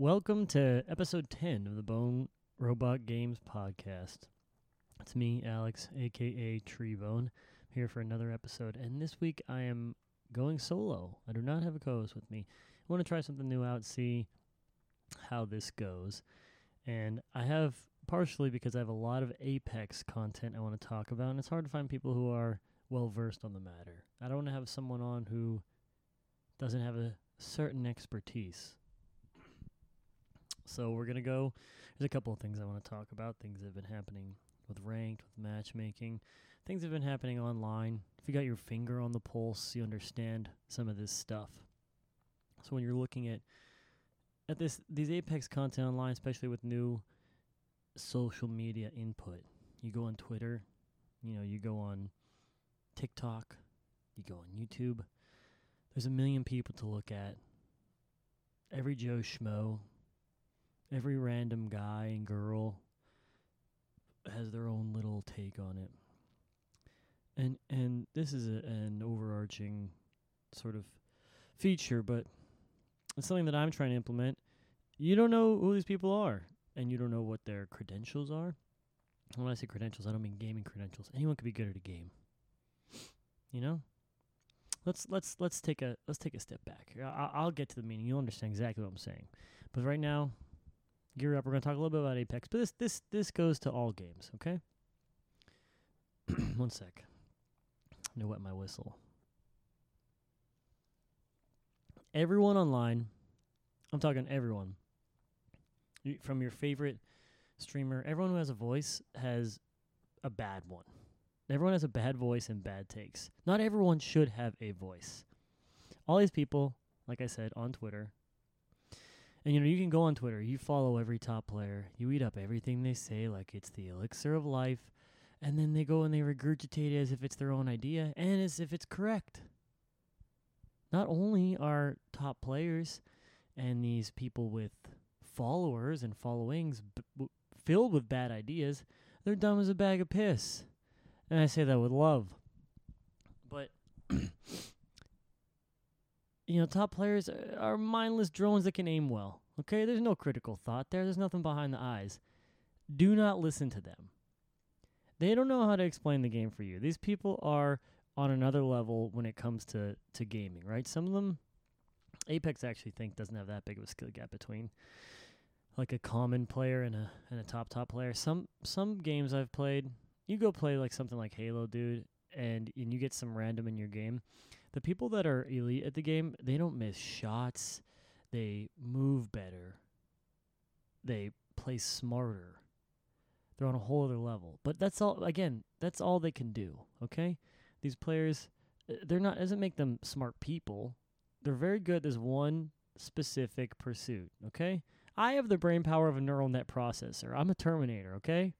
Welcome to episode 10 of the Bone Robot Games podcast. It's me, Alex, aka Treebone, here for another episode. And this week I am going solo. I do not have a co host with me. I want to try something new out, see how this goes. And I have partially because I have a lot of Apex content I want to talk about, and it's hard to find people who are well versed on the matter. I don't want to have someone on who doesn't have a certain expertise. So we're gonna go. There's a couple of things I want to talk about. Things that have been happening with ranked, with matchmaking, things that have been happening online. If you got your finger on the pulse, you understand some of this stuff. So when you're looking at at this these Apex content online, especially with new social media input, you go on Twitter, you know, you go on TikTok, you go on YouTube. There's a million people to look at. Every Joe Schmo, every random guy and girl has their own little take on it. And and this is a, an overarching sort of feature, but it's something that I'm trying to implement. You don't know who these people are, and you don't know what their credentials are. When I say credentials, I don't mean gaming credentials. Anyone could be good at a game. You know, let's let's let's take a let's take a step back. I, I'll get to the meaning. You'll understand exactly what I'm saying. But right now, gear up. We're going to talk a little bit about Apex, but this this this goes to all games. Okay. One sec. I'm wet my whistle. Everyone online, I'm talking everyone, from your favorite streamer, everyone who has a voice has a bad one. Everyone has a bad voice and bad takes. Not everyone should have a voice. All these people, like I said, on Twitter, and you know, you can go on Twitter, you follow every top player, you eat up everything they say like it's the elixir of life, and then they go and they regurgitate it as if it's their own idea and as if it's correct. Not only are top players and these people with followers and followings b- w- filled with bad ideas, they're dumb as a bag of piss. And I say that with love. You know, top players are- are mindless drones that can aim well. Okay, there's no critical thought there. There's nothing behind the eyes. Do not listen to them. They don't know how to explain the game for you. These people are on another level when it comes to to gaming, right? Some of them Apex actually think doesn't have that big of a skill gap between like a common player and a and a top top player. Some some games I've played, you go play like something like Halo, dude, and and you get some random in your game. The people that are elite at the game, they don't miss shots. They move better. They play smarter. They're on a whole other level. But that's all again, that's all they can do, okay? These players uh, they're not doesn't make them smart people. They're very good at this one specific pursuit, okay? I have the brain power of a neural net processor. I'm a terminator, okay?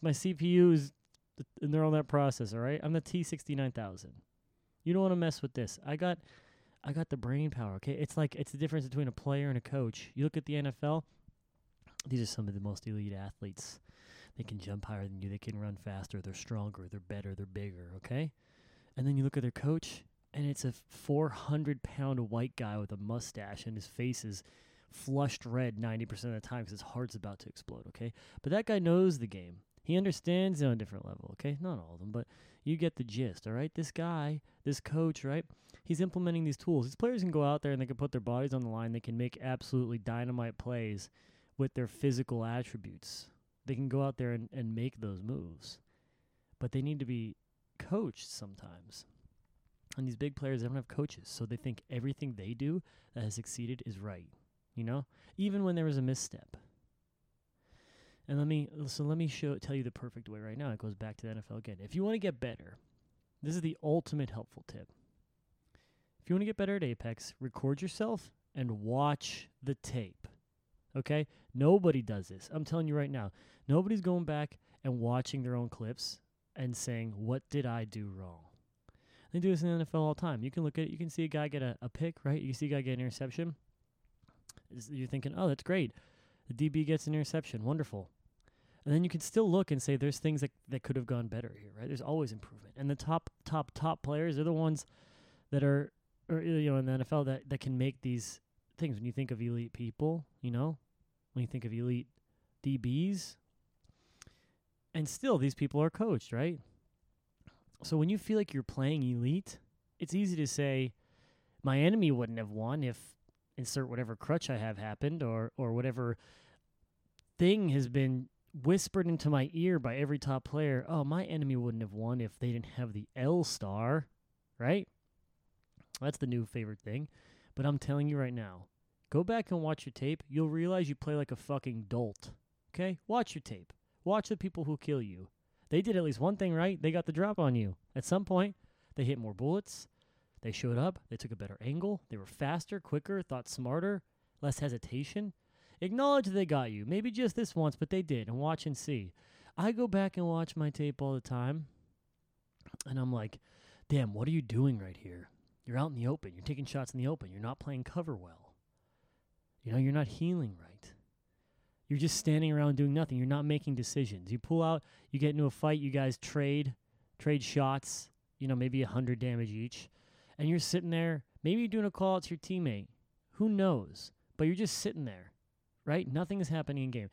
My CPU is th- a neural net processor, right? I'm the T69000. You don't want to mess with this. I got I got the brain power, okay? It's like it's the difference between a player and a coach. You look at the NFL, these are some of the most elite athletes. They can jump higher than you, they can run faster, they're stronger, they're better, they're bigger, okay? And then you look at their coach, and it's a 400 pound white guy with a mustache, and his face is flushed red 90% of the time because his heart's about to explode, okay? But that guy knows the game. He understands it on a different level, okay? Not all of them, but you get the gist, all right? This guy, this coach, right? He's implementing these tools. These players can go out there and they can put their bodies on the line. They can make absolutely dynamite plays with their physical attributes. They can go out there and, and make those moves. But they need to be coached sometimes. And these big players, they don't have coaches, so they think everything they do that has succeeded is right. You know, even when there was a misstep. And let me so let me show tell you the perfect way right now. It goes back to the NFL again. If you want to get better, this is the ultimate helpful tip. If you want to get better at Apex, record yourself and watch the tape. Okay? Nobody does this. I'm telling you right now. Nobody's going back and watching their own clips and saying, What did I do wrong? They do this in the NFL all the time. You can look at it, you can see a guy get a, a pick, right? You can see a guy get an interception. You're thinking, Oh, that's great. The DB gets an interception. Wonderful. And then you can still look and say there's things that, that could have gone better here, right? There's always improvement. And the top, top, top players are the ones that are, you know, in the NFL that, that can make these things when you think of elite people, you know, when you think of elite DBs. And still, these people are coached, right? So when you feel like you're playing elite, it's easy to say, my enemy wouldn't have won if insert whatever crutch I have happened or or whatever thing has been whispered into my ear by every top player. Oh, my enemy wouldn't have won if they didn't have the L star, right? That's the new favorite thing. But I'm telling you right now, go back and watch your tape. You'll realize you play like a fucking dolt. Okay? Watch your tape. Watch the people who kill you. They did at least one thing right. They got the drop on you. At some point, they hit more bullets. They showed up. They took a better angle. They were faster, quicker, thought smarter, less hesitation. Acknowledge they got you. Maybe just this once, but they did. And watch and see. I go back and watch my tape all the time. And I'm like, damn, what are you doing right here? You're out in the open. You're taking shots in the open. You're not playing cover well. You know, you're not healing right. You're just standing around doing nothing. You're not making decisions. You pull out, you get into a fight, you guys trade, trade shots, you know, maybe a 100 damage each. And you're sitting there, maybe you're doing a call out to your teammate. Who knows? But you're just sitting there, right? Nothing is happening in game.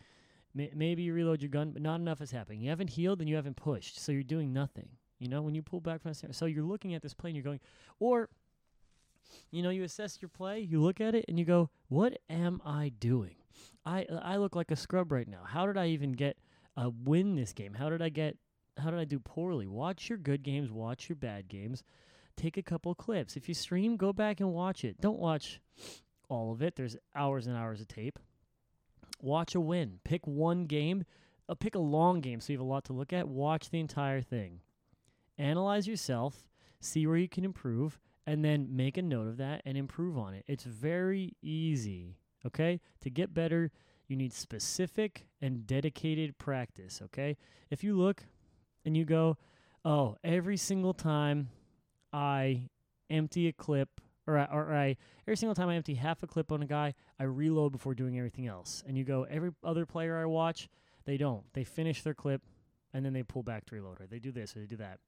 maybe you reload your gun, but not enough is happening. You haven't healed and you haven't pushed, so you're doing nothing. You know, when you pull back from the so you're looking at this play and you're going, or you know, you assess your play, you look at it, and you go, "What am I doing? I I look like a scrub right now. How did I even get a win this game? How did I get? How did I do poorly? Watch your good games, watch your bad games, take a couple clips. If you stream, go back and watch it. Don't watch all of it. There's hours and hours of tape. Watch a win. Pick one game. Uh, pick a long game so you have a lot to look at. Watch the entire thing. Analyze yourself. See where you can improve and then make a note of that and improve on it. It's very easy, okay? To get better, you need specific and dedicated practice, okay? If you look and you go, oh, every single time I empty a clip, or I, or I every single time I empty half a clip on a guy, I reload before doing everything else. And you go, every other player I watch, they don't. They finish their clip and then they pull back to reload, or they do this or they do that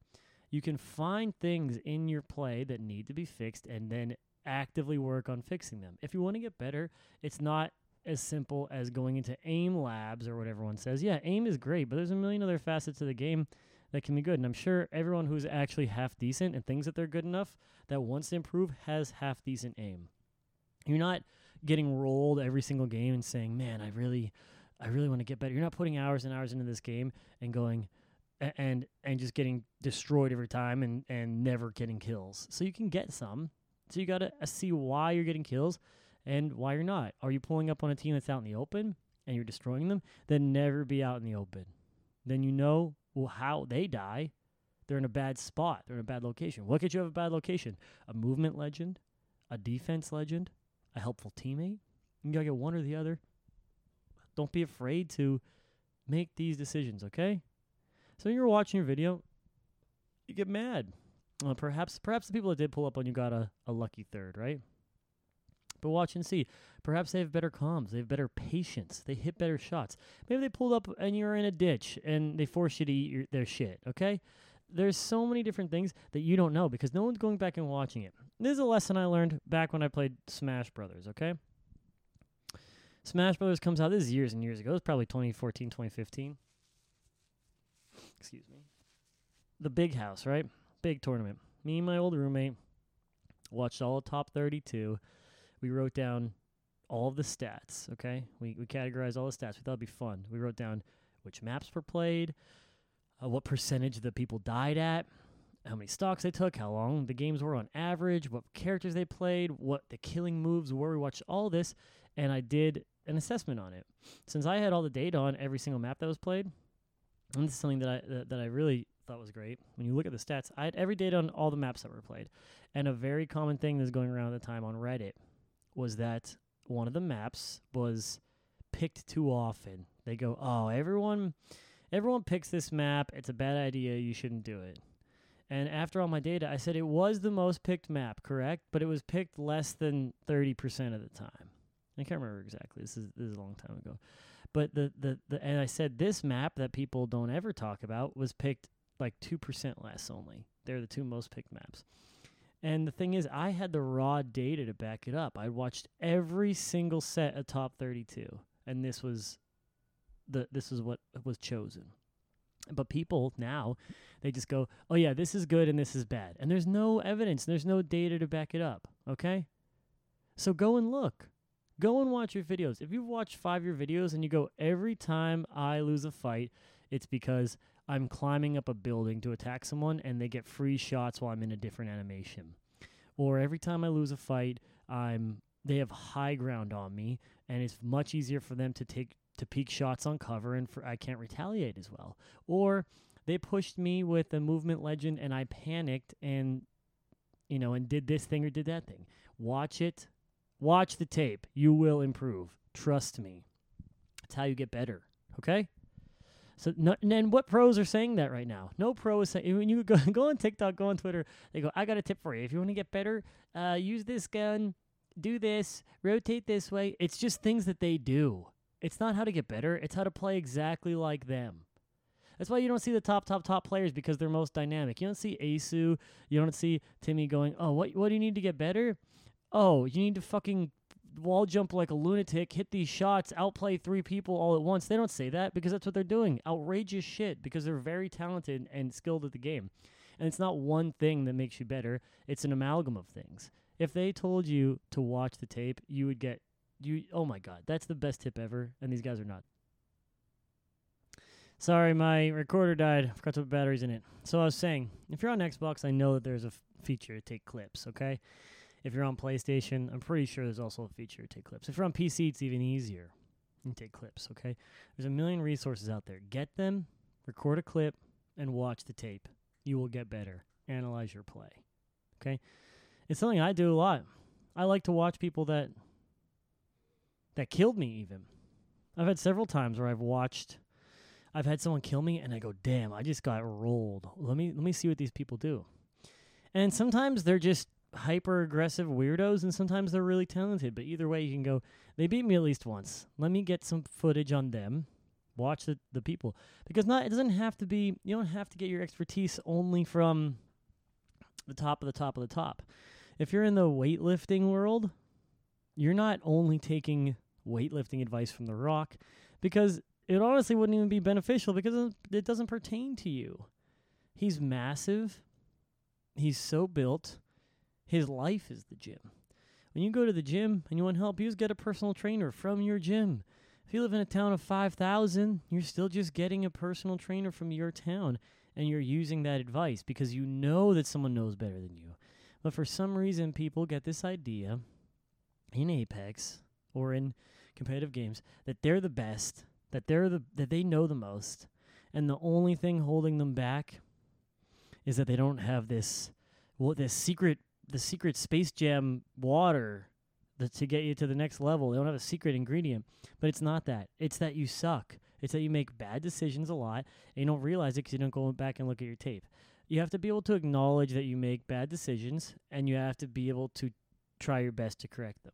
you can find things in your play that need to be fixed and then actively work on fixing them. If you want to get better, it's not as simple as going into aim labs or what everyone says. Yeah, aim is great, but there's a million other facets of the game that can be good. And I'm sure everyone who's actually half decent and thinks that they're good enough that wants to improve has half decent aim. You're not getting rolled every single game and saying, "Man, I really I really want to get better." You're not putting hours and hours into this game and going, and and just getting destroyed every time and and never getting kills. So you can get some. So you got to uh, see why you're getting kills and why you're not. Are you pulling up on a team that's out in the open and you're destroying them? Then never be out in the open. Then you know well how they die. They're in a bad spot. They're in a bad location. What could you have a bad location? A movement legend, a defense legend, a helpful teammate. You gotta get one or the other. Don't be afraid to make these decisions, okay? So you're watching your video, you get mad. Well, perhaps perhaps the people that did pull up on you got a, a lucky third, right? But watch and see. Perhaps they have better comms. They have better patience. They hit better shots. Maybe they pulled up and you're in a ditch and they force you to eat your, their shit, okay? There's so many different things that you don't know because no one's going back and watching it. This is a lesson I learned back when I played Smash Brothers, okay? Smash Brothers comes out, this is years and years ago. It was probably 2014, 2015 excuse me, the big house, right? Big tournament. Me and my old roommate watched all of top 32. We wrote down all of the stats, okay? We, we categorized all the stats. We thought it'd be fun. We wrote down which maps were played, uh, what percentage the people died at, how many stocks they took, how long the games were on average, what characters they played, what the killing moves were. We watched all this, and I did an assessment on it. Since I had all the data on every single map that was played, and this is something that I that, that I really thought was great. When you look at the stats, I had every data on all the maps that were played, and a very common thing that's going around at the time on Reddit was that one of the maps was picked too often. They go, "Oh, everyone, everyone picks this map. It's a bad idea. You shouldn't do it." And after all my data, I said it was the most picked map, correct? But it was picked less than thirty percent of the time. I can't remember exactly. This is this is a long time ago. But the, the, the and I said this map that people don't ever talk about was picked like two percent less only. They're the two most picked maps. And the thing is, I had the raw data to back it up. I watched every single set of top 32, and this was the this is what was chosen. But people now, they just go, "Oh yeah, this is good and this is bad," and there's no evidence, there's no data to back it up. Okay, so go and look, go and watch your videos. If you've watched five year videos and you go, every time I lose a fight, it's because I'm climbing up a building to attack someone and they get free shots while I'm in a different animation. Or every time I lose a fight, I'm they have high ground on me and it's much easier for them to take to peek shots on cover and for I can't retaliate as well. Or they pushed me with a movement legend and I panicked and you know and did this thing or did that thing. Watch it. Watch the tape. You will improve. Trust me. It's how you get better. Okay? So, no, and then what pros are saying that right now? No pro is saying when you go go on TikTok, go on Twitter. They go, "I got a tip for you. If you want to get better, uh, use this gun, do this, rotate this way." It's just things that they do. It's not how to get better. It's how to play exactly like them. That's why you don't see the top, top, top players because they're most dynamic. You don't see Aceu. You don't see Timmy going, "Oh, what, what do you need to get better? Oh, you need to fucking wall jump like a lunatic, hit these shots, outplay three people all at once. They don't say that because that's what they're doing. Outrageous shit because they're very talented and skilled at the game. And it's not one thing that makes you better, it's an amalgam of things. If they told you to watch the tape, you would get you oh my god, that's the best tip ever and these guys are not. Sorry, my recorder died. I forgot to put batteries in it. So I was saying, if you're on Xbox, I know that there's a f- feature to take clips, okay? If you're on PlayStation, I'm pretty sure there's also a feature to take clips. If you're on PC, it's even easier. You take clips, okay? There's a million resources out there. Get them, record a clip, and watch the tape. You will get better. Analyze your play. Okay? It's something I do a lot. I like to watch people that that killed me even. I've had several times where I've watched I've had someone kill me and I go, "Damn, I just got rolled. Let me let me see what these people do." And sometimes they're just hyper aggressive weirdos and sometimes they're really talented but either way you can go they beat me at least once. Let me get some footage on them. Watch the, the people. Because not it doesn't have to be you don't have to get your expertise only from the top of the top of the top. If you're in the weightlifting world you're not only taking weightlifting advice from the rock because it honestly wouldn't even be beneficial because it doesn't pertain to you. He's massive. He's so built his life is the gym. When you go to the gym and you want help, you just get a personal trainer from your gym. If you live in a town of 5,000, you're still just getting a personal trainer from your town and you're using that advice because you know that someone knows better than you. But for some reason, people get this idea in Apex or in competitive games that they're the best, that they're the that they know the most, and the only thing holding them back is that they don't have this well this secret the secret Space Jam water to get you to the next level. They don't have a secret ingredient, but it's not that. It's that you suck. It's that you make bad decisions a lot and you don't realize it because you don't go back and look at your tape. You have to be able to acknowledge that you make bad decisions and you have to be able to try your best to correct them.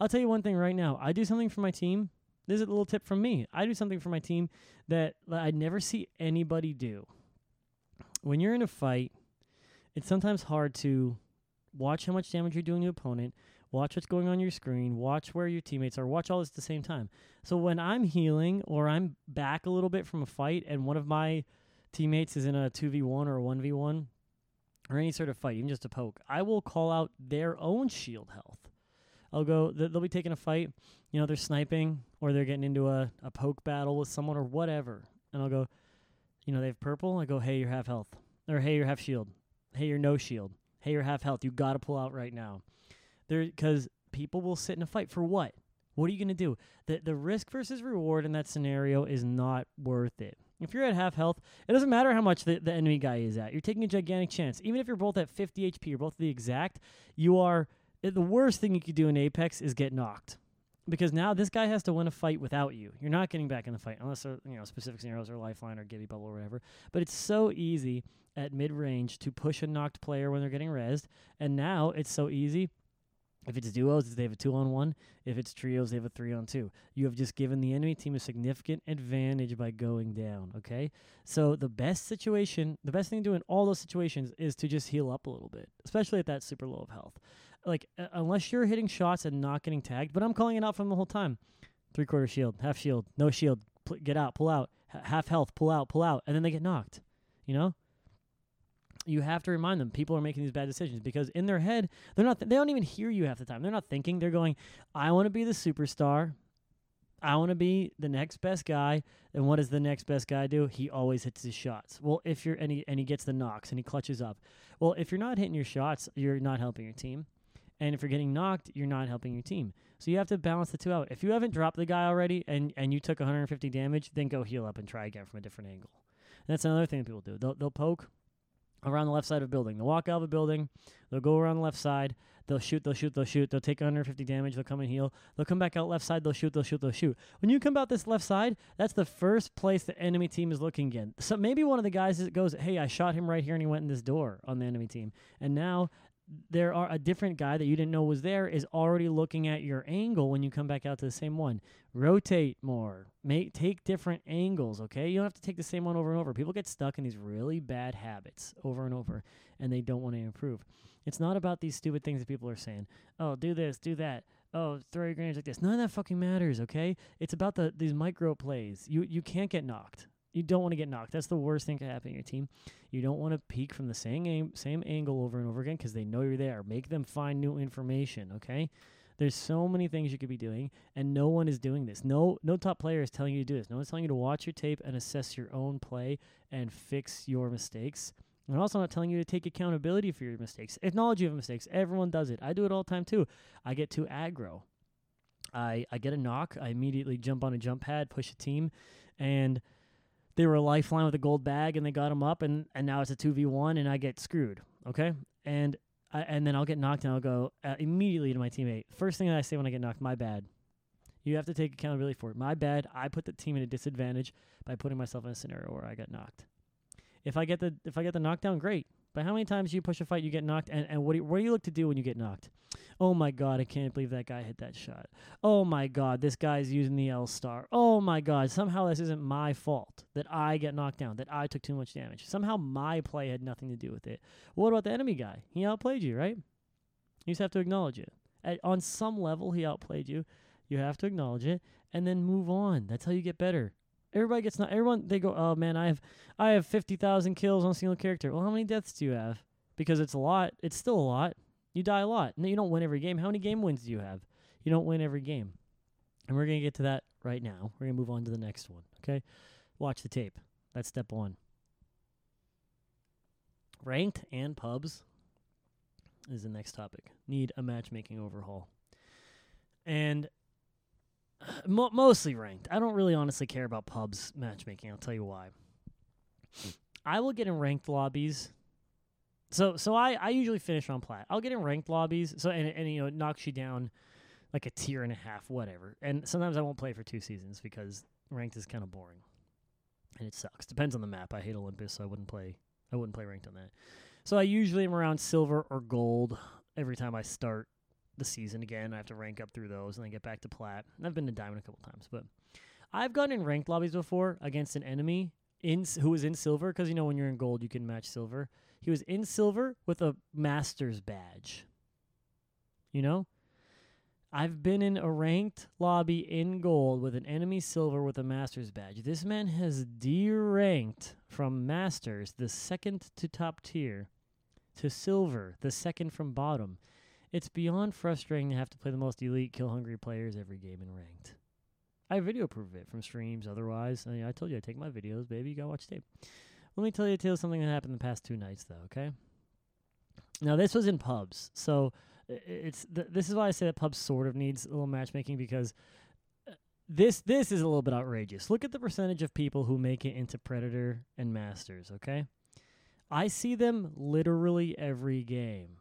I'll tell you one thing right now. I do something for my team. This is a little tip from me. I do something for my team that I never see anybody do. When you're in a fight, it's sometimes hard to watch how much damage you're doing to opponent, watch what's going on your screen, watch where your teammates are, watch all this at the same time. So when I'm healing or I'm back a little bit from a fight and one of my teammates is in a 2v1 or a 1v1 or any sort of fight, even just a poke, I will call out their own shield health. I'll go, they'll be taking a fight, you know, they're sniping or they're getting into a, a poke battle with someone or whatever. And I'll go, you know, they have purple. I go, hey, you're half health. Or hey, you're half shield. Hey, you're no shield hey, you're half health. You got to pull out right now. There, because people will sit in a fight for what? What are you going to do? The the risk versus reward in that scenario is not worth it. If you're at half health, it doesn't matter how much the, the enemy guy is at. You're taking a gigantic chance. Even if you're both at 50 HP, you're both the exact, you are the worst thing you could do in Apex is get knocked. Because now this guy has to win a fight without you. You're not getting back in the fight unless uh, you know specific scenarios or lifeline or Gibby bubble or whatever. But it's so easy at mid range to push a knocked player when they're getting rezzed. And now it's so easy If it's duos, they have a two on one. If it's trios, they have a three on two. You have just given the enemy team a significant advantage by going down. Okay, so the best situation, the best thing to do in all those situations is to just heal up a little bit, especially at that super low of health. Like uh, unless you're hitting shots and not getting tagged, but I'm calling it out from the whole time. Three quarter shield, half shield, no shield, pl- get out, pull out, H- half health, pull out, pull out, and then they get knocked. You know, you have to remind them people are making these bad decisions because in their head they're not th- they don't even hear you half the time. They're not thinking. They're going i want to be the superstar. I want to be the next best guy. And what does the next best guy do? He always hits his shots. Well if you're and he, and he gets the knocks and he clutches up. Well if you're not hitting your shots you're not helping your team and if you're getting knocked you're not helping your team so you have to balance the two out if you haven't dropped the guy already and and you took 150 damage then go heal up and try again from a different angle and that's another thing that people do they'll, they'll poke around the left side of a building. They'll walk out of a building. They'll go around the left side. They'll shoot. They'll shoot. They'll shoot. They'll take 150 damage. They'll come and heal. They'll come back out left side. They'll shoot. They'll shoot. They'll shoot. When you come out this left side, that's the first place the enemy team is looking again. So maybe one of the guys goes, "Hey, I shot him right here, and he went in this door on the enemy team." And now there are a different guy that you didn't know was there is already looking at your angle when you come back out to the same one. Rotate more. Make take different angles, okay? You don't have to take the same one over and over. People get stuck in these really bad habits over and over and they don't want to improve. It's not about these stupid things that people are saying. Oh, do this, do that. Oh, throw your grenades like this. None of that fucking matters, okay? It's about the these micro plays. You you can't get knocked. You don't want to get knocked. That's the worst thing to happen to your team. You don't want to peek from the same aim, same angle over and over again because they know you're there. Make them find new information. Okay. There's so many things you could be doing, and no one is doing this. No, no top player is telling you to do this. No one's telling you to watch your tape and assess your own play and fix your mistakes. I'm also not telling you to take accountability for your mistakes. Acknowledge you have mistakes. Everyone does it. I do it all the time too. I get too aggro. I I get a knock. I immediately jump on a jump pad, push a team, and they were a lifeline with a gold bag and they got him up and, and now it's a 2v1 and I get screwed. Okay. And I, and then I'll get knocked and I'll go uh, immediately to my teammate. First thing that I say when I get knocked, my bad. You have to take accountability for it. My bad. I put the team at a disadvantage by putting myself in a scenario where I got knocked. If I get the if I get the knockdown, great. But how many times do you push a fight, you get knocked, and, and what do you, what do you look to do when you get knocked? Oh my god, I can't believe that guy hit that shot. Oh my god, this guy's using the L star. Oh my god, somehow this isn't my fault that I get knocked down, that I took too much damage. Somehow my play had nothing to do with it. What about the enemy guy? He outplayed you, right? You just have to acknowledge it. At, on some level, he outplayed you. You have to acknowledge it and then move on. That's how you get better. Everybody gets not everyone they go, "Oh man, I have I have 50,000 kills on a single character." Well, how many deaths do you have? Because it's a lot. It's still a lot. You die a lot. No, you don't win every game. How many game wins do you have? You don't win every game. And we're to get to that right now. We're to move on to the next one, okay? Watch the tape. That's step 1. Ranked and pubs is the next topic. Need a matchmaking overhaul. And Uh, mo- mostly ranked. I don't really honestly care about pubs matchmaking. I'll tell you why. I will get in ranked lobbies. So so I, I usually finish on plat. I'll get in ranked lobbies. So and and you know it knocks you down like a tier and a half, whatever. And sometimes I won't play for two seasons because ranked is kind of boring, and it sucks. Depends on the map. I hate Olympus, so I wouldn't play. I wouldn't play ranked on that. So I usually am around silver or gold every time I start the season again. I have to rank up through those and then get back to plat. And I've been to diamond a couple times, but I've gotten in ranked lobbies before against an enemy in who was in silver because you know when you're in gold you can match silver. He was in silver with a master's badge. You know, I've been in a ranked lobby in gold with an enemy silver with a master's badge. This man has deranked from masters, the second to top tier, to silver, the second from bottom. It's beyond frustrating to have to play the most elite, kill hungry players every game in ranked. I video proof of it from streams. Otherwise, I, I told you I take my videos, baby. You gotta watch tape. Let me tell you a tale of something that happened the past two nights, though. Okay. Now this was in pubs, so it's th- this is why I say that pubs sort of needs a little matchmaking because uh, this this is a little bit outrageous. Look at the percentage of people who make it into Predator and Masters. Okay, I see them literally every game.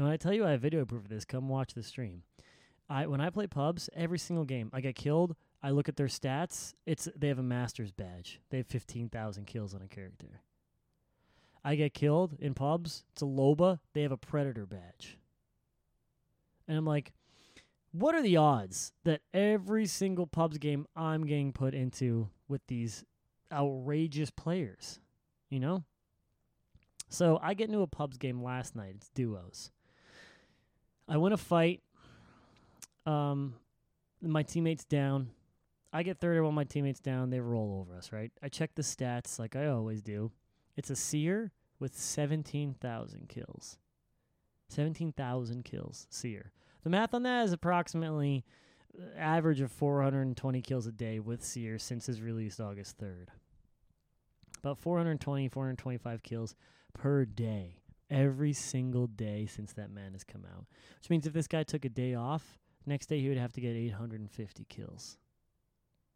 And when I tell you I have video proof of this, come watch the stream. I when I play pubs, every single game I get killed. I look at their stats. It's they have a master's badge. They have fifteen thousand kills on a character. I get killed in pubs. It's a Loba. They have a predator badge. And I'm like, what are the odds that every single pubs game I'm getting put into with these outrageous players? You know? So I get into a pubs game last night. It's duos. I win a fight. Um, my teammates down. I get third while my teammates down. They roll over us, right? I check the stats like I always do. It's a seer with 17,000 kills. 17,000 kills, seer. The math on that is approximately uh, average of 420 kills a day with seer since his release August 3rd. About 420, 425 kills per day. Every single day since that man has come out. Which means if this guy took a day off, next day he would have to get 850 kills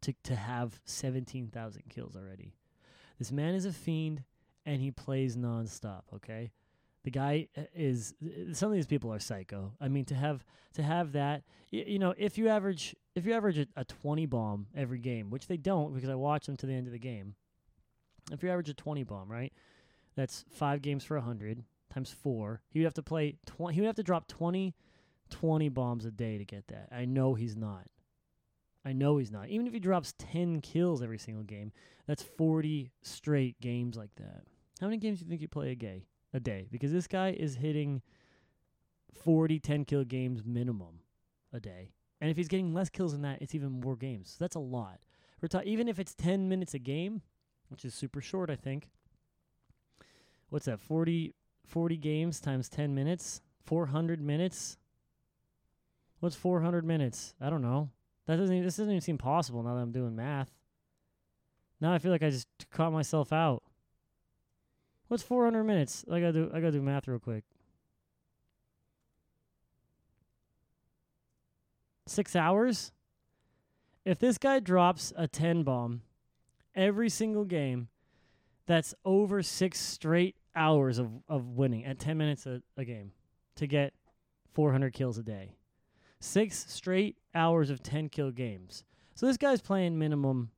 to to have 17,000 kills already. This man is a fiend and he plays nonstop, okay? The guy uh, is some of these people are psycho. I mean to have to have that you know, if you average if you average a, a 20 bomb every game, which they don't because I watch them to the end of the game. If you average a 20 bomb, right? That's 5 games for 100 times 4. He would have to play 20 he would have to drop 20 20 bombs a day to get that. I know he's not. I know he's not. Even if he drops 10 kills every single game, that's 40 straight games like that. How many games do you think you play a day? A day? Because this guy is hitting 40 10 kill games minimum a day. And if he's getting less kills than that, it's even more games. So that's a lot. We're ta- even if it's 10 minutes a game, which is super short, I think. What's that? 40 40 games times 10 minutes? 400 minutes? What's 400 minutes? I don't know. That doesn't. Even, this doesn't even seem possible now that I'm doing math. Now I feel like I just caught myself out. What's 400 minutes? I gotta do. I gotta do math real quick. Six hours. If this guy drops a 10 bomb every single game, that's over six straight hours of, of winning at 10 minutes a, a game to get 400 kills a day. Six straight hours of 10 kill games. So this guy's playing minimum.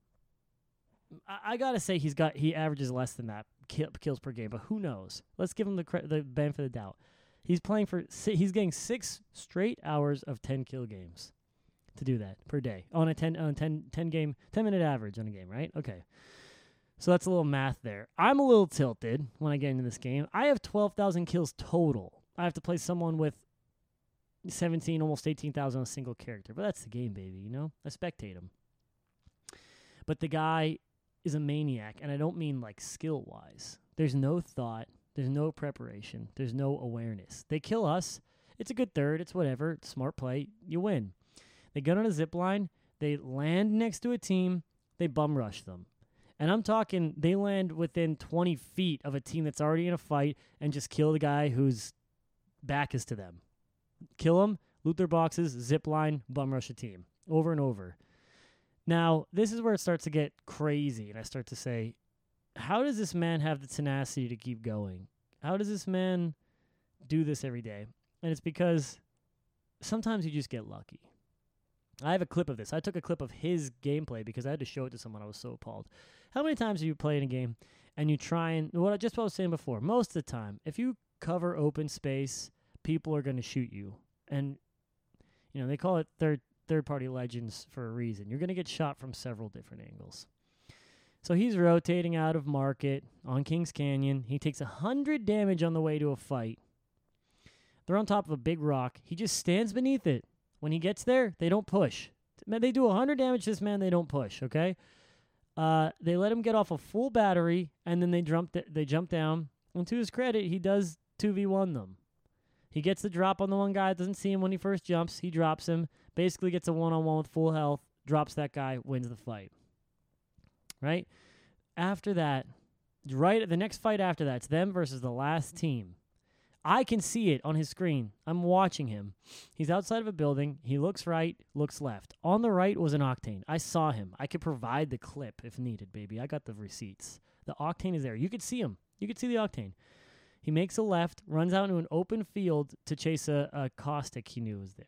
I, I gotta say he's got he averages less than that kill, kills per game, but who knows? Let's give him the cre- the benefit of the doubt. He's playing for he's getting six straight hours of 10 kill games to do that per day on a 10 on a 10, 10 game 10 minute average on a game, right? Okay. So that's a little math there. I'm a little tilted when I get into this game. I have 12,000 kills total. I have to play someone with 17, almost 18,000 on a single character. But that's the game, baby, you know? I spectate him. But the guy is a maniac, and I don't mean like skill wise. There's no thought, there's no preparation, there's no awareness. They kill us. It's a good third, it's whatever. It's smart play. You win. They get on a zip line, they land next to a team, they bum rush them. And I'm talking, they land within 20 feet of a team that's already in a fight and just kill the guy whose back is to them kill them, loot their boxes, zip line, bum rush a team over and over. Now, this is where it starts to get crazy, and I start to say, how does this man have the tenacity to keep going? How does this man do this every day? And it's because sometimes you just get lucky. I have a clip of this. I took a clip of his gameplay because I had to show it to someone. I was so appalled. How many times have you played a game and you try and what I just what I was saying before? Most of the time, if you cover open space people are going to shoot you. And you know, they call it third third party legends for a reason. You're going to get shot from several different angles. So he's rotating out of market on Kings Canyon. He takes a 100 damage on the way to a fight. They're on top of a big rock. He just stands beneath it. When he gets there, they don't push. Man, they do 100 damage to this man, they don't push, okay? Uh, they let him get off a full battery, and then they jump, th- they jump down. And to his credit, he does 2v1 them. He gets the drop on the one guy, doesn't see him when he first jumps. He drops him, basically gets a one on one with full health, drops that guy, wins the fight. Right? After that, right the next fight after that, it's them versus the last team. I can see it on his screen. I'm watching him. He's outside of a building. He looks right, looks left. On the right was an Octane. I saw him. I could provide the clip if needed, baby. I got the receipts. The Octane is there. You could see him. You could see the Octane. He makes a left, runs out into an open field to chase a, a caustic he knew was there.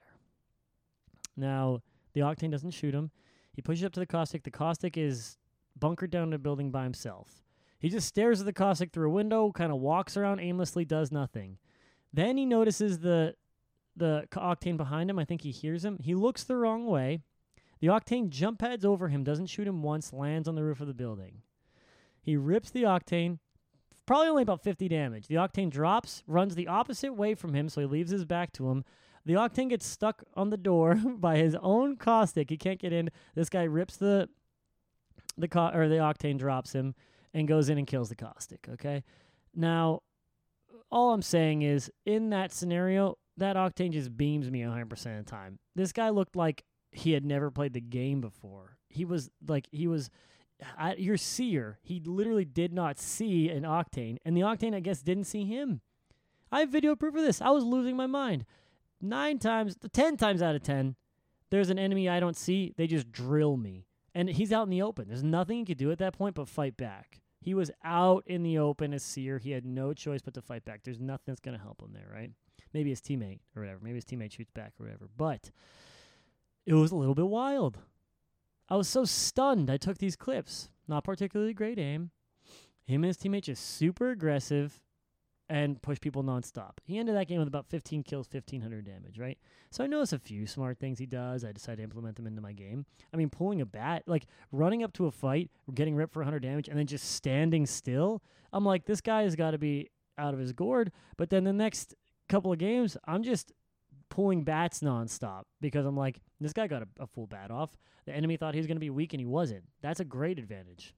Now, the Octane doesn't shoot him. He pushes up to the caustic. The caustic is bunkered down in a building by himself. He just stares at the caustic through a window, kind of walks around aimlessly, does nothing. Then he notices the the Octane behind him. I think he hears him. He looks the wrong way. The Octane jump pads over him, doesn't shoot him once, lands on the roof of the building. He rips the Octane, probably only about 50 damage. The Octane drops, runs the opposite way from him, so he leaves his back to him. The Octane gets stuck on the door by his own caustic. He can't get in. This guy rips the the co- or the Octane drops him and goes in and kills the caustic. Okay, now all I'm saying is in that scenario, that Octane just beams me 100% of the time. This guy looked like he had never played the game before. He was like he was I, your seer. He literally did not see an Octane, and the Octane I guess didn't see him. I have video proof of this. I was losing my mind. Nine times, ten times out of ten, there's an enemy I don't see. They just drill me, and he's out in the open. There's nothing he could do at that point but fight back. He was out in the open as seer. He had no choice but to fight back. There's nothing that's gonna help him there, right? Maybe his teammate or whatever. Maybe his teammate shoots back or whatever. But it was a little bit wild. I was so stunned. I took these clips. Not particularly great aim. Him and his teammate just super aggressive and push people nonstop. He ended that game with about 15 kills, 1500 damage, right? So I noticed a few smart things he does. I decided to implement them into my game. I mean, pulling a bat, like running up to a fight, getting ripped for 100 damage, and then just standing still. I'm like, this guy has got to be out of his gourd. But then the next couple of games, I'm just pulling bats nonstop because I'm like, this guy got a, a full bat off. The enemy thought he was going to be weak and he wasn't. That's a great advantage.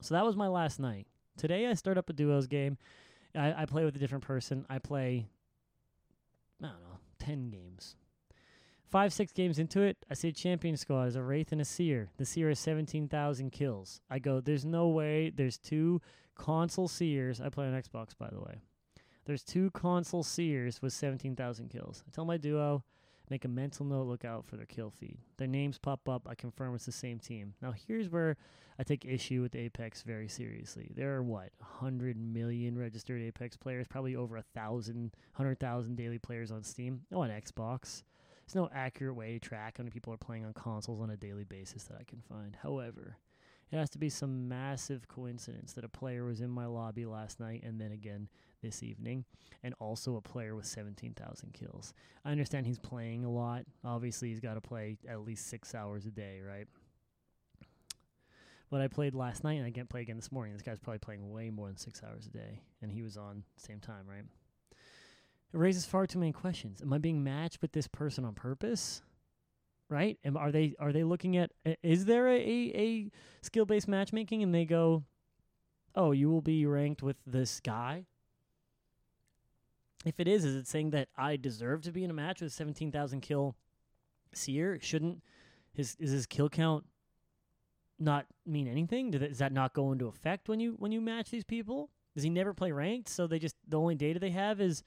So that was my last night. Today I start up a duos game. I, I play with a different person. I play, I don't know, 10 games. Five, six games into it, I see a champion squad as a Wraith and a Seer. The Seer has 17,000 kills. I go, there's no way. There's two console Seers. I play on Xbox, by the way. There's two console Seers with 17,000 kills. I tell my duo, make a mental note, look out for their kill feed. Their names pop up. I confirm it's the same team. Now, here's where I take issue with Apex very seriously. There are, what, 100 million registered Apex players, probably over a thousand, 100,000 daily players on Steam. No, on Xbox. There's no accurate way to track how many people are playing on consoles on a daily basis that I can find. However, it has to be some massive coincidence that a player was in my lobby last night and then again this evening, and also a player with 17,000 kills. I understand he's playing a lot. Obviously, he's got to play at least six hours a day, right? But I played last night and I can't play again this morning. This guy's probably playing way more than six hours a day, and he was on same time, right? It raises far too many questions. Am I being matched with this person on purpose? Right? Am, are they are they looking at? Is there a a, a skill based matchmaking, and they go, "Oh, you will be ranked with this guy." If it is, is it saying that I deserve to be in a match with seventeen thousand kill seer? Shouldn't his is his kill count not mean anything? Does that not go into effect when you when you match these people? Does he never play ranked? So they just the only data they have is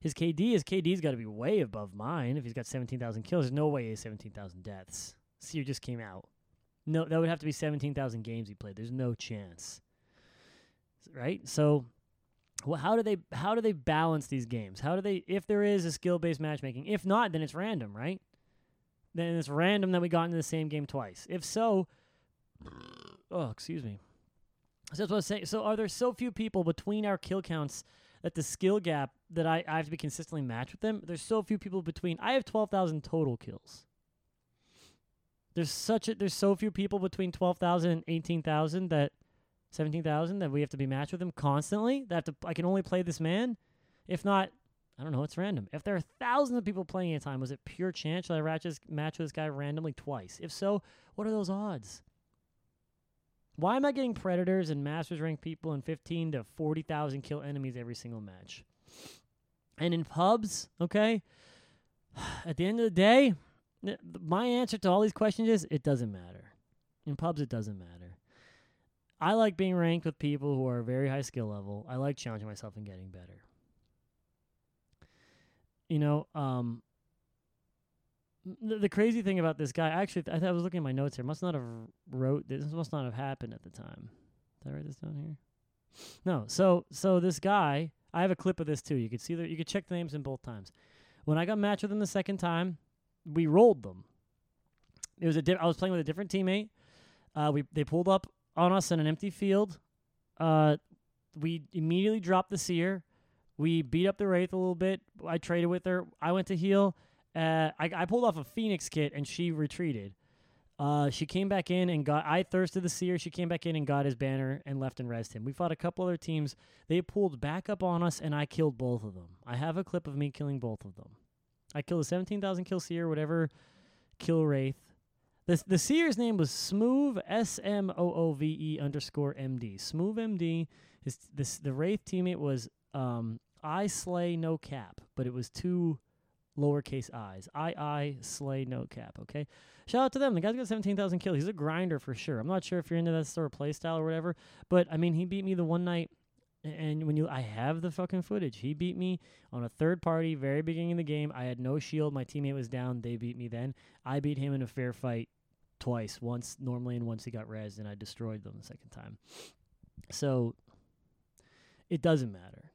his KD. His KD's got to be way above mine. If he's got seventeen thousand kills, there's no way he has seventeen thousand deaths. Seer just came out. No, that would have to be seventeen thousand games he played. There's no chance. Right? So well, how do they how do they balance these games? How do they if there is a skill based matchmaking? If not, then it's random, right? Then it's random that we got into the same game twice. If so, oh, excuse me. So that's what I was saying. So are there so few people between our kill counts that the skill gap that I, I have to be consistently matched with them? There's so few people between. I have twelve thousand total kills. There's such a there's so few people between twelve thousand and eighteen thousand that seventeen thousand that we have to be matched with them constantly. That to, I can only play this man. If not, I don't know. It's random. If there are thousands of people playing at a time, was it pure chance that I match with this guy randomly twice? If so, what are those odds? Why am I getting predators and masters rank people and fifteen to forty thousand kill enemies every single match? And in pubs, okay. At the end of the day, my answer to all these questions is it doesn't matter. In pubs, it doesn't matter. I like being ranked with people who are very high skill level. I like challenging myself and getting better. You know, um, the, the crazy thing about this guy, actually, I, I was looking at my notes here. Must not have wrote this. Must not have happened at the time. Did I write this down here? No. So, so this guy, I have a clip of this too. You could see that. You could check the names in both times. When I got matched with him the second time, we rolled them. It was a di- I was playing with a different teammate. Uh, we they pulled up on us in an empty field. Uh, we immediately dropped the seer. We beat up the Wraith a little bit. I traded with her. I went to heal. Uh, I, I pulled off a Phoenix kit and she retreated. Uh, she came back in and got. I thirsted the seer. She came back in and got his banner and left and rested him. We fought a couple other teams. They pulled back up on us and I killed both of them. I have a clip of me killing both of them. I killed a 17,000 kill seer, whatever kill wraith. The, the seer's name was Smooth S M O O V E underscore M D. Smooth M D. His this the wraith teammate was um I slay no cap, but it was two lowercase i's. I I slay no cap. Okay, shout out to them. The guy's got seventeen thousand kills. He's a grinder for sure. I'm not sure if you're into that sort of play style or whatever, but I mean he beat me the one night. And when you, I have the fucking footage. He beat me on a third party, very beginning of the game. I had no shield. My teammate was down. They beat me then. I beat him in a fair fight twice. Once normally, and once he got res, and I destroyed them the second time. So it doesn't matter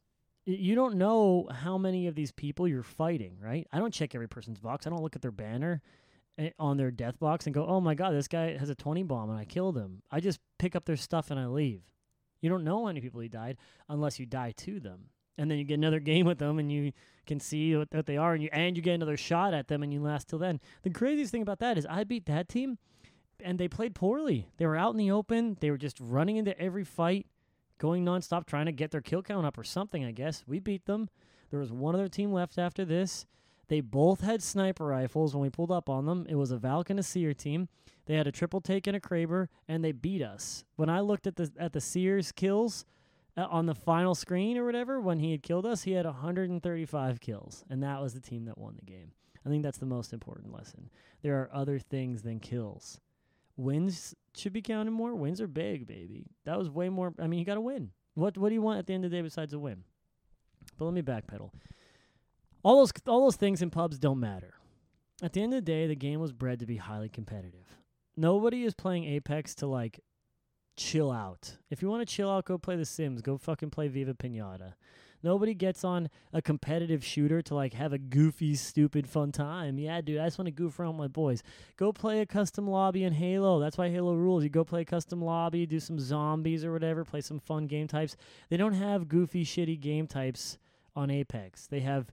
you don't know how many of these people you're fighting, right? I don't check every person's box. I don't look at their banner eh, on their death box and go, "Oh my god, this guy has a 20 bomb and I killed him." I just pick up their stuff and I leave. You don't know how many people he died unless you die to them. And then you get another game with them and you can see what, what they are and you and you get another shot at them and you last till then. The craziest thing about that is I beat that team and they played poorly. They were out in the open. They were just running into every fight going nonstop, trying to get their kill count up or something, I guess. We beat them. There was one other team left after this. They both had sniper rifles when we pulled up on them. It was a Valk and a Seer team. They had a triple take and a Kraber, and they beat us. When I looked at the at the Seer's kills uh, on the final screen or whatever, when he had killed us, he had 135 kills, and that was the team that won the game. I think that's the most important lesson. There are other things than kills. Wins should be counted more. Wins are big, baby. That was way more. I mean, you got to win. What What do you want at the end of the day besides a win? But let me backpedal. All those all those things in pubs don't matter. At the end of the day, the game was bred to be highly competitive. Nobody is playing Apex to like chill out. If you want to chill out, go play The Sims. Go fucking play Viva Pinata. Nobody gets on a competitive shooter to like have a goofy, stupid, fun time. Yeah, dude, I just want to goof around with my boys. Go play a custom lobby in Halo. That's why Halo rules. You go play a custom lobby, do some zombies or whatever, play some fun game types. They don't have goofy, shitty game types on Apex. They have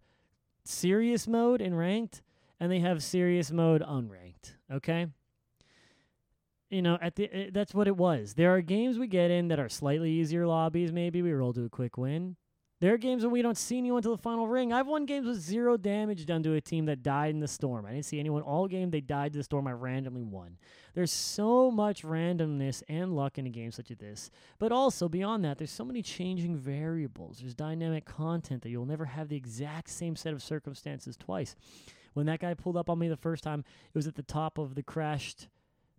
serious mode in ranked, and they have serious mode unranked. Okay you know, at the uh, that's what it was. There are games we get in that are slightly easier lobbies. Maybe we roll to a quick win. There are games when we don't see anyone until the final ring. I've won games with zero damage done to a team that died in the storm. I didn't see anyone all game. They died to the storm. I randomly won. There's so much randomness and luck in a game such as this. But also, beyond that, there's so many changing variables. There's dynamic content that you'll never have the exact same set of circumstances twice. When that guy pulled up on me the first time, it was at the top of the crashed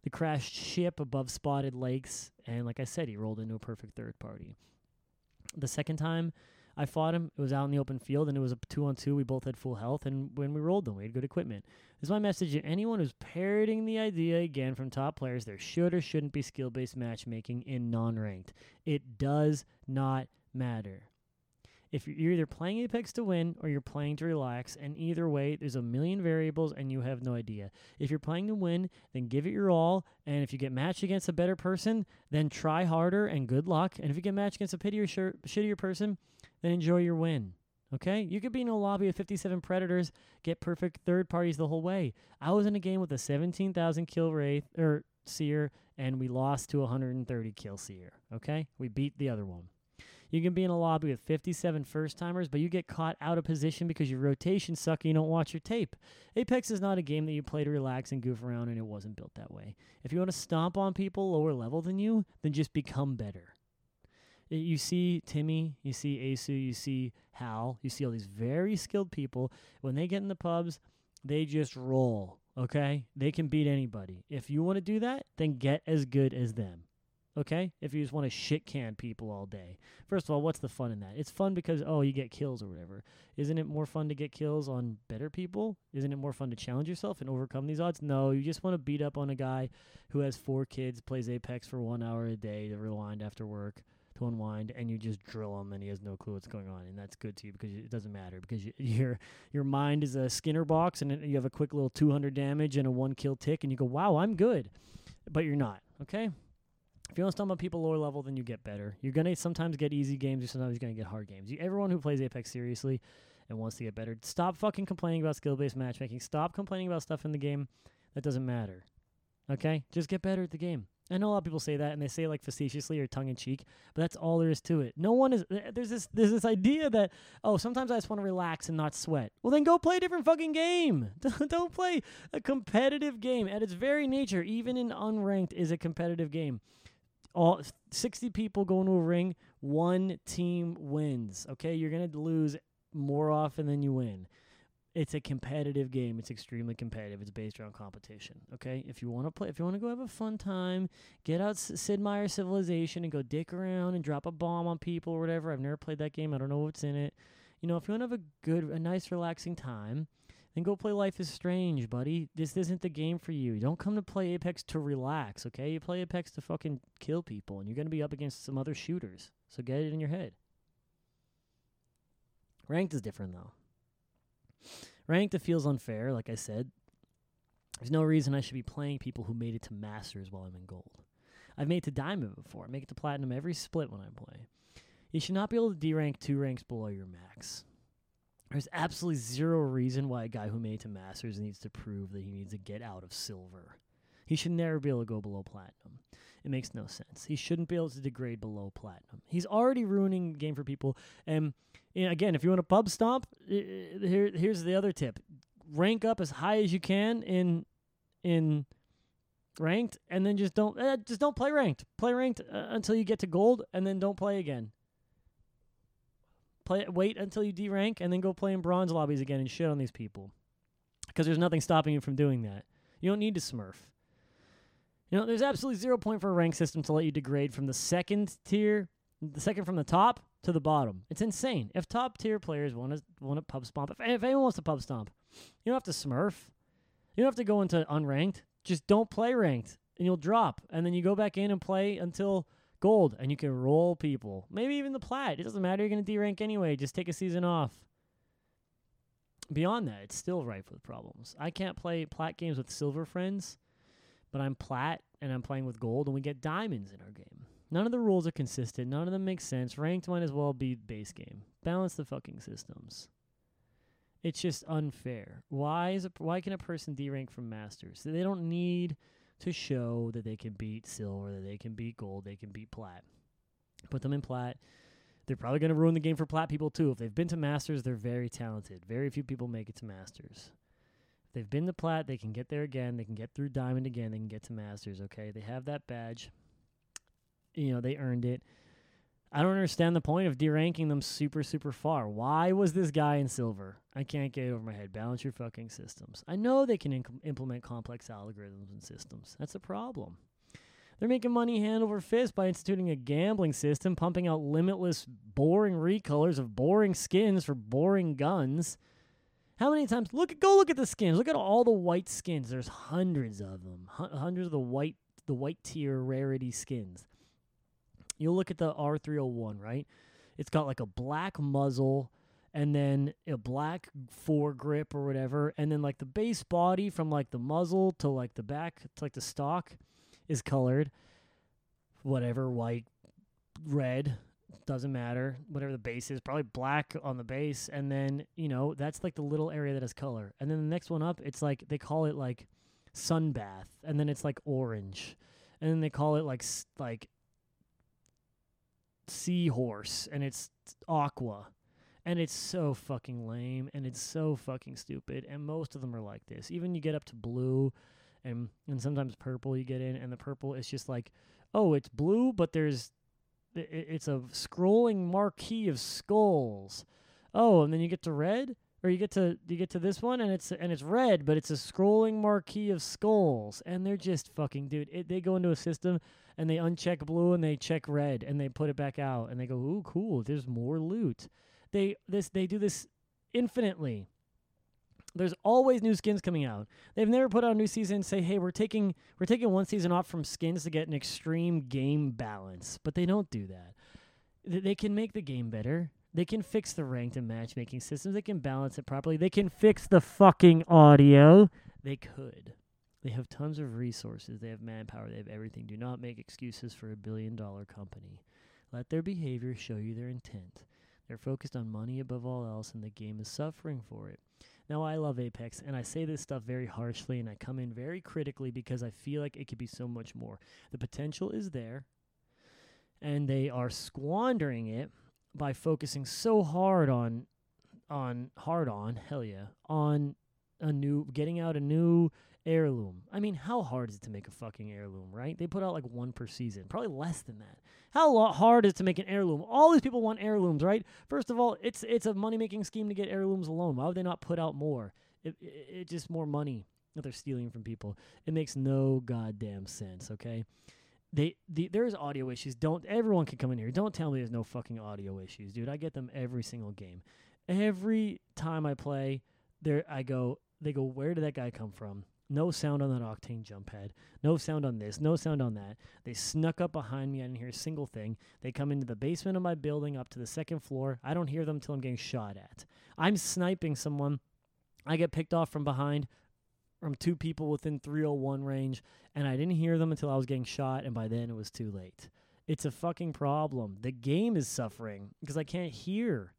the crashed ship above spotted lakes and like I said, he rolled into a perfect third party. The second time, I fought him. It was out in the open field, and it was a two on two. We both had full health, and when we rolled them, we had good equipment. This is my message to anyone who's parroting the idea again from top players there should or shouldn't be skill based matchmaking in non ranked. It does not matter. If you're either playing Apex to win or you're playing to relax, and either way, there's a million variables and you have no idea. If you're playing to win, then give it your all. And if you get matched against a better person, then try harder and good luck. And if you get matched against a pittier, sh- shittier person, then enjoy your win. Okay? You could be in a lobby of 57 Predators, get perfect third parties the whole way. I was in a game with a 17,000 kill Wraith, or er, Seer, and we lost to 130 kill Seer. Okay? We beat the other one. You can be in a lobby with 57 first timers, but you get caught out of position because your rotation suck and you don't watch your tape. Apex is not a game that you play to relax and goof around, and it wasn't built that way. If you want to stomp on people lower level than you, then just become better you see Timmy, you see Aceu, you see Hal, you see all these very skilled people. When they get in the pubs, they just roll. Okay, they can beat anybody. If you want to do that, then get as good as them. Okay, if you just want to shit can people all day. First of all, what's the fun in that? It's fun because oh, you get kills or whatever. Isn't it more fun to get kills on better people? Isn't it more fun to challenge yourself and overcome these odds? No, you just want to beat up on a guy who has four kids, plays Apex for one hour a day to rewind after work to unwind, and you just drill him, and he has no clue what's going on, and that's good to you because it doesn't matter because you, your your mind is a Skinner box, and you have a quick little 200 damage and a one kill tick, and you go, wow, I'm good, but you're not. Okay. If you want to stump on people lower level, then you get better. You're gonna sometimes get easy games, or sometimes you're gonna get hard games. You, everyone who plays Apex seriously and wants to get better, stop fucking complaining about skill-based matchmaking. Stop complaining about stuff in the game that doesn't matter. Okay, just get better at the game. I know a lot of people say that, and they say it like facetiously or tongue in cheek, but that's all there is to it. No one is. There's this. There's this idea that oh, sometimes I just want to relax and not sweat. Well, then go play a different fucking game. Don't play a competitive game. At its very nature, even in unranked, is a competitive game. All 60 people go into a ring, one team wins. Okay, you're gonna lose more often than you win it's a competitive game. It's extremely competitive. It's based around competition. Okay, if you want to play, if you want to go have a fun time, get out Sid Meier Civilization and go dick around and drop a bomb on people or whatever. I've never played that game. I don't know what's in it. You know, if you want to have a good, a nice, relaxing time, then go play Life is Strange, buddy. This isn't the game for you. Don't come to play Apex to relax. Okay, you play Apex to fucking kill people, and you're gonna be up against some other shooters. So get it in your head. Ranked is different though. Ranked, it feels unfair, like I said. There's no reason I should be playing people who made it to Masters while I'm in gold. I've made it to Diamond before. I make it to Platinum every split when I play. You should not be able to D rank two ranks below your max. There's absolutely zero reason why a guy who made it to Masters needs to prove that he needs to get out of silver. He should never be able to go below platinum. It makes no sense. He shouldn't be able to degrade below platinum. He's already ruining the game for people. And you know, again, if you want a pub stomp, here here's the other tip: rank up as high as you can in in ranked, and then just don't uh, just don't play ranked. Play ranked uh, until you get to gold, and then don't play again. Play wait until you D rank, and then go play in bronze lobbies again and shit on these people, because there's nothing stopping you from doing that. You don't need to smurf. You know, there's absolutely zero point for a rank system to let you degrade from the second tier, the second from the top to the bottom. It's insane. If top tier players want to want to pub stomp, if, if anyone wants to pub stomp, you don't have to smurf. You don't have to go into unranked. Just don't play ranked, and you'll drop. And then you go back in and play until gold, and you can roll people. Maybe even the plat. It doesn't matter. You're gonna D rank anyway. Just take a season off. Beyond that, it's still rife with problems. I can't play plat games with silver friends but I'm plat and I'm playing with gold and we get diamonds in our game. None of the rules are consistent. None of them make sense. Ranked might as well be base game. Balance the fucking systems. It's just unfair. Why is a, why can a person D rank from masters? They don't need to show that they can beat silver, that they can beat gold, they can beat plat. Put them in plat. They're probably going to ruin the game for plat people too. If they've been to masters, they're very talented. Very few people make it to masters If they've been to plat, they can get there again. They can get through diamond again. They can get to masters. Okay, they have that badge. You know, they earned it. I don't understand the point of deranking them super, super far. Why was this guy in silver? I can't get over my head. Balance your fucking systems. I know they can inc- implement complex algorithms and systems. That's a problem. They're making money hand over fist by instituting a gambling system, pumping out limitless, boring recolors of boring skins for boring guns. How many times? Look, go look at the skins. Look at all the white skins. There's hundreds of them. H- hundreds of the white, the white tier rarity skins. You'll look at the R301, right? It's got like a black muzzle and then a black foregrip or whatever, and then like the base body from like the muzzle to like the back to like the stock is colored whatever white, red, doesn't matter whatever the base is probably black on the base and then you know that's like the little area that has color and then the next one up it's like they call it like sun bath and then it's like orange and then they call it like like seahorse and it's aqua and it's so fucking lame and it's so fucking stupid and most of them are like this even you get up to blue and and sometimes purple you get in and the purple is just like oh it's blue but there's it's a scrolling marquee of skulls. Oh, and then you get to red, or you get to you get to this one, and it's and it's red, but it's a scrolling marquee of skulls, and they're just fucking dude. It, they go into a system and they uncheck blue and they check red and they put it back out and they go, ooh, cool. There's more loot. They this they do this infinitely. There's always new skins coming out. They've never put out a new season and say, "Hey, we're taking we're taking one season off from skins to get an extreme game balance." But they don't do that. Th- they can make the game better. They can fix the ranked and matchmaking systems. They can balance it properly. They can fix the fucking audio. They could. They have tons of resources. They have manpower. They have everything. Do not make excuses for a billion dollar company. Let their behavior show you their intent. They're focused on money above all else, and the game is suffering for it. Now, I love Apex, and I say this stuff very harshly, and I come in very critically because I feel like it could be so much more. The potential is there, and they are squandering it by focusing so hard on, on hard on hell yeah, on a new getting out a new heirloom. I mean, how hard is it to make a fucking heirloom, right? They put out like one per season, probably less than that. How lo- hard is it to make an heirloom? All these people want heirlooms, right? First of all, it's it's a money making scheme to get heirlooms alone. Why would they not put out more? It, it, it's just more money that they're stealing from people. It makes no goddamn sense. Okay. They, the, there's audio issues. Don't everyone can come in here. Don't tell me there's no fucking audio issues, dude. I get them every single game. Every time I play, there I go. They go, where did that guy come from? No sound on that Octane jump pad. No sound on this. No sound on that. They snuck up behind me. I didn't hear a single thing. They come into the basement of my building up to the second floor. I don't hear them until I'm getting shot at. I'm sniping someone. I get picked off from behind from two people within 301 range, and I didn't hear them until I was getting shot, and by then it was too late. It's a fucking problem. The game is suffering because I can't hear.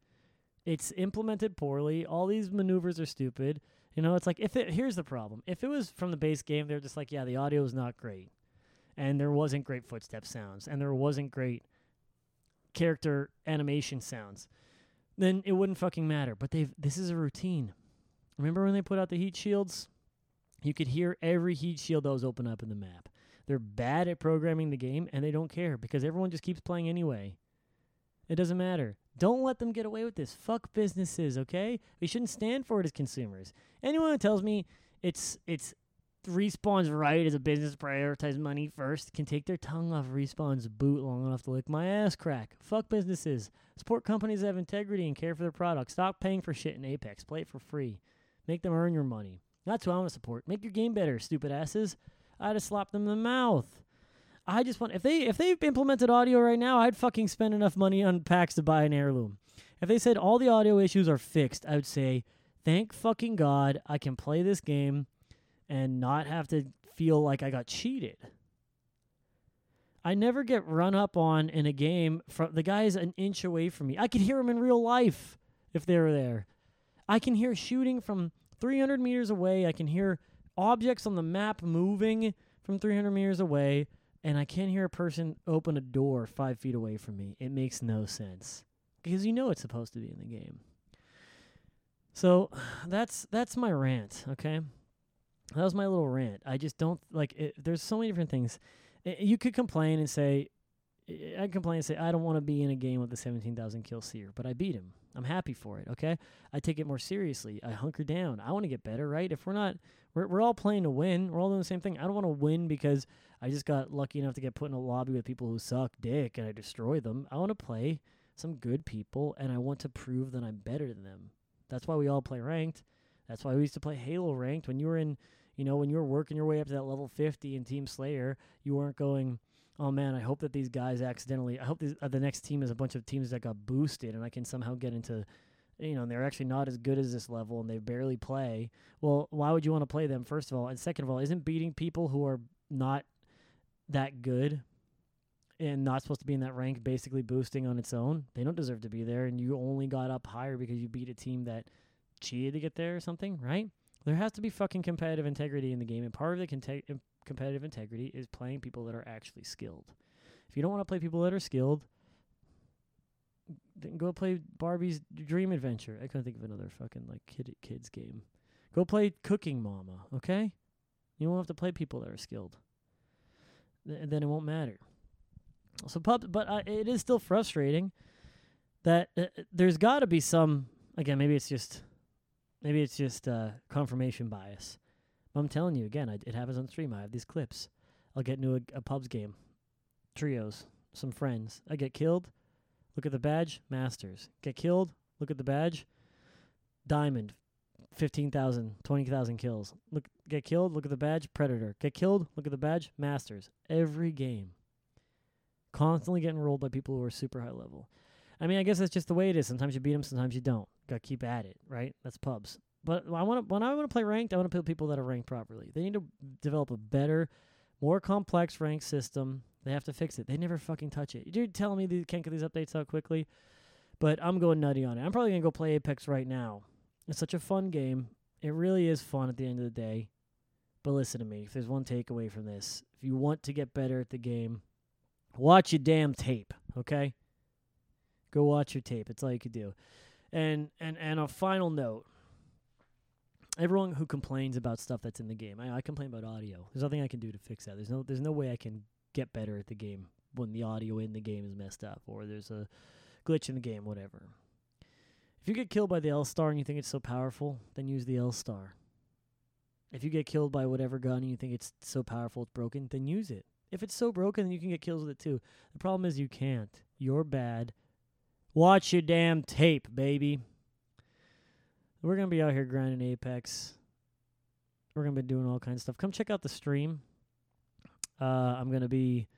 It's implemented poorly. All these maneuvers are stupid. You know, it's like if it here's the problem. If it was from the base game, they're just like, yeah, the audio is not great. And there wasn't great footstep sounds and there wasn't great character animation sounds. Then it wouldn't fucking matter. But they've this is a routine. Remember when they put out the heat shields? You could hear every heat shield that was open up in the map. They're bad at programming the game and they don't care because everyone just keeps playing anyway. It doesn't matter. Don't let them get away with this. Fuck businesses, okay? We shouldn't stand for it as consumers. Anyone who tells me it's it's Respawn's right as a business prioritize money first can take their tongue off Respawn's boot long enough to lick my ass crack. Fuck businesses. Support companies that have integrity and care for their products. Stop paying for shit in Apex. Play it for free. Make them earn your money. That's who I want to support. Make your game better, stupid asses. I'd have slapped them in the mouth. I just want if they if they've implemented audio right now, I'd fucking spend enough money on packs to buy an heirloom. If they said all the audio issues are fixed, I would say thank fucking God I can play this game and not have to feel like I got cheated. I never get run up on in a game from the guy is an inch away from me. I could hear him in real life if they were there. I can hear shooting from 300 meters away. I can hear objects on the map moving from 300 meters away, and I can't hear a person open a door five feet away from me. It makes no sense because you know it's supposed to be in the game. So that's that's my rant. Okay, that was my little rant. I just don't like. It, there's so many different things. You could complain and say, I complain and say I don't want to be in a game with a 17,000 kill seer, but I beat him. I'm happy for it. Okay, I take it more seriously. I hunker down. I want to get better. Right? If we're not, we're we're all playing to win. We're all doing the same thing. I don't want to win because I just got lucky enough to get put in a lobby with people who suck dick and I destroy them. I want to play some good people and I want to prove that I'm better than them. That's why we all play ranked. That's why we used to play Halo ranked. When you were in, you know, when you were working your way up to that level 50 in Team Slayer, you weren't going, oh man, I hope that these guys accidentally, I hope these, uh, the next team is a bunch of teams that got boosted and I can somehow get into, you know, they're actually not as good as this level and they barely play. Well, why would you want to play them, first of all? And second of all, isn't beating people who are not that good and not supposed to be in that rank basically boosting on its own. They don't deserve to be there, and you only got up higher because you beat a team that cheated to get there or something, right? There has to be fucking competitive integrity in the game, and part of the competitive integrity is playing people that are actually skilled. If you don't want to play people that are skilled, then go play Barbie's Dream Adventure. I couldn't think of another fucking like kid kids game. Go play Cooking Mama, okay? You won't have to play people that are skilled. Th- then it won't matter. So pub, but uh, it is still frustrating that uh, there's got to be some. Again, maybe it's just, maybe it's just uh, confirmation bias. But I'm telling you again, I, it happens on stream. I have these clips. I'll get into a, a pubs game, trios, some friends. I get killed. Look at the badge, masters. Get killed. Look at the badge, diamond. 15,000, 20,000 kills. Look, get killed. Look at the badge, predator. Get killed. Look at the badge, masters. Every game constantly getting rolled by people who are super high level. I mean, I guess that's just the way it is. Sometimes you beat them, sometimes you don't. Got to keep at it, right? That's pubs. But I want to when I want to play ranked, I want to put people that are ranked properly. They need to develop a better, more complex rank system. They have to fix it. They never fucking touch it. You're telling me they can't get these updates out quickly, but I'm going nutty on it. I'm probably gonna go play Apex right now. It's such a fun game. It really is fun at the end of the day. But listen to me. If there's one takeaway from this, if you want to get better at the game, watch your damn tape. Okay. Go watch your tape. It's all you could do. And and and a final note everyone who complains about stuff that's in the game, I, I complain about audio. There's nothing I can do to fix that. There's no there's no way I can get better at the game when the audio in the game is messed up or there's a glitch in the game, whatever. If you get killed by the L star and you think it's so powerful, then use the L star. If you get killed by whatever gun and you think it's so powerful it's broken, then use it. If it's so broken, then you can get kills with it too. The problem is you can't. You're bad. Watch your damn tape, baby. We're gonna be out here grinding Apex. We're gonna be doing all kinds of stuff. Come check out the stream. Uh, I'm gonna be,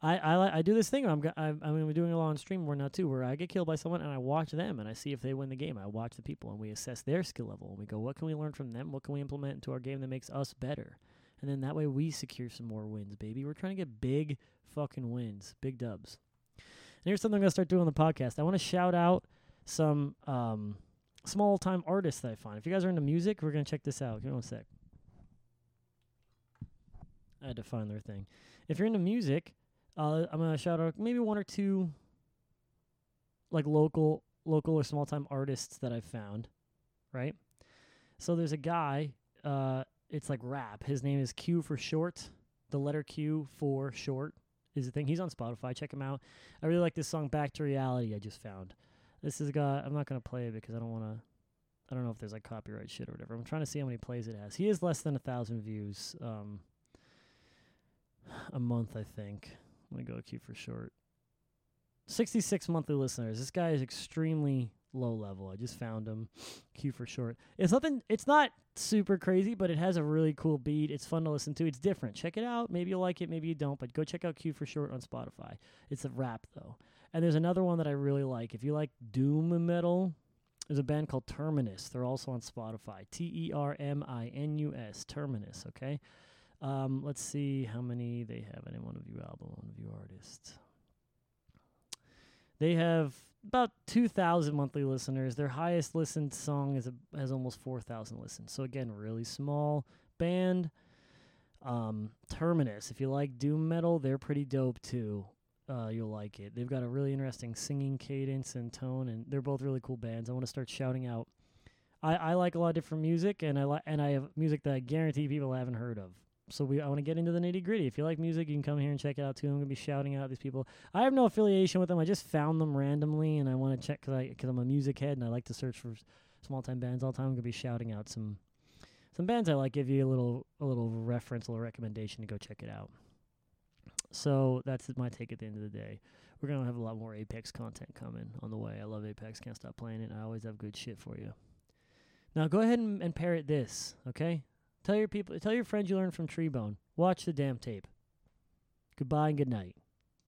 I I I do this thing. I'm go- I'm I'm gonna be doing a lot on stream more now too, where I get killed by someone and I watch them and I see if they win the game. I watch the people and we assess their skill level and we go, what can we learn from them? What can we implement into our game that makes us better? And then that way we secure some more wins, baby. We're trying to get big fucking wins, big dubs. And here's something I'm gonna start doing on the podcast. I want to shout out some um small time artists that I find. If you guys are into music, we're gonna check this out. Give me one sec. I had to find their thing. If you're into music, uh, I'm gonna shout out maybe one or two like local local or small time artists that I've found. Right? So there's a guy, uh, it's like rap. His name is Q for short. The letter Q for short is the thing. He's on Spotify. Check him out. I really like this song Back to Reality I just found. This is a guy. I'm not gonna play it because I don't want to. I don't know if there's like copyright shit or whatever. I'm trying to see how many plays it has. He has less than a thousand views um, a month, I think. Let me go Q for short. 66 monthly listeners. This guy is extremely low level. I just found him. Q for short. It's nothing. It's not super crazy, but it has a really cool beat. It's fun to listen to. It's different. Check it out. Maybe you'll like it. Maybe you don't. But go check out Q for short on Spotify. It's a rap though. And there's another one that I really like. If you like doom metal, there's a band called Terminus. They're also on Spotify. T E R M I N U S. Terminus. Okay. Um, let's see how many they have. Any one of you album, one of you artists. They have about 2,000 monthly listeners. Their highest listened song is a, has almost 4,000 listens. So again, really small band. Um, Terminus. If you like doom metal, they're pretty dope too. Uh, you'll like it. They've got a really interesting singing cadence and tone, and they're both really cool bands. I want to start shouting out. I, I like a lot of different music, and I like and I have music that I guarantee people haven't heard of. So we I want to get into the nitty gritty. If you like music, you can come here and check it out too. I'm gonna be shouting out these people. I have no affiliation with them. I just found them randomly, and I want to check because I because I'm a music head and I like to search for small time bands all the time. I'm gonna be shouting out some some bands I like. Give you a little a little reference, a little recommendation to go check it out. So that's my take at the end of the day. We're gonna have a lot more Apex content coming on the way. I love Apex, can't stop playing it. I always have good shit for you. Now go ahead and, and parrot this, okay? Tell your people, tell your friends you learned from Treebone. Watch the damn tape. Goodbye and good night.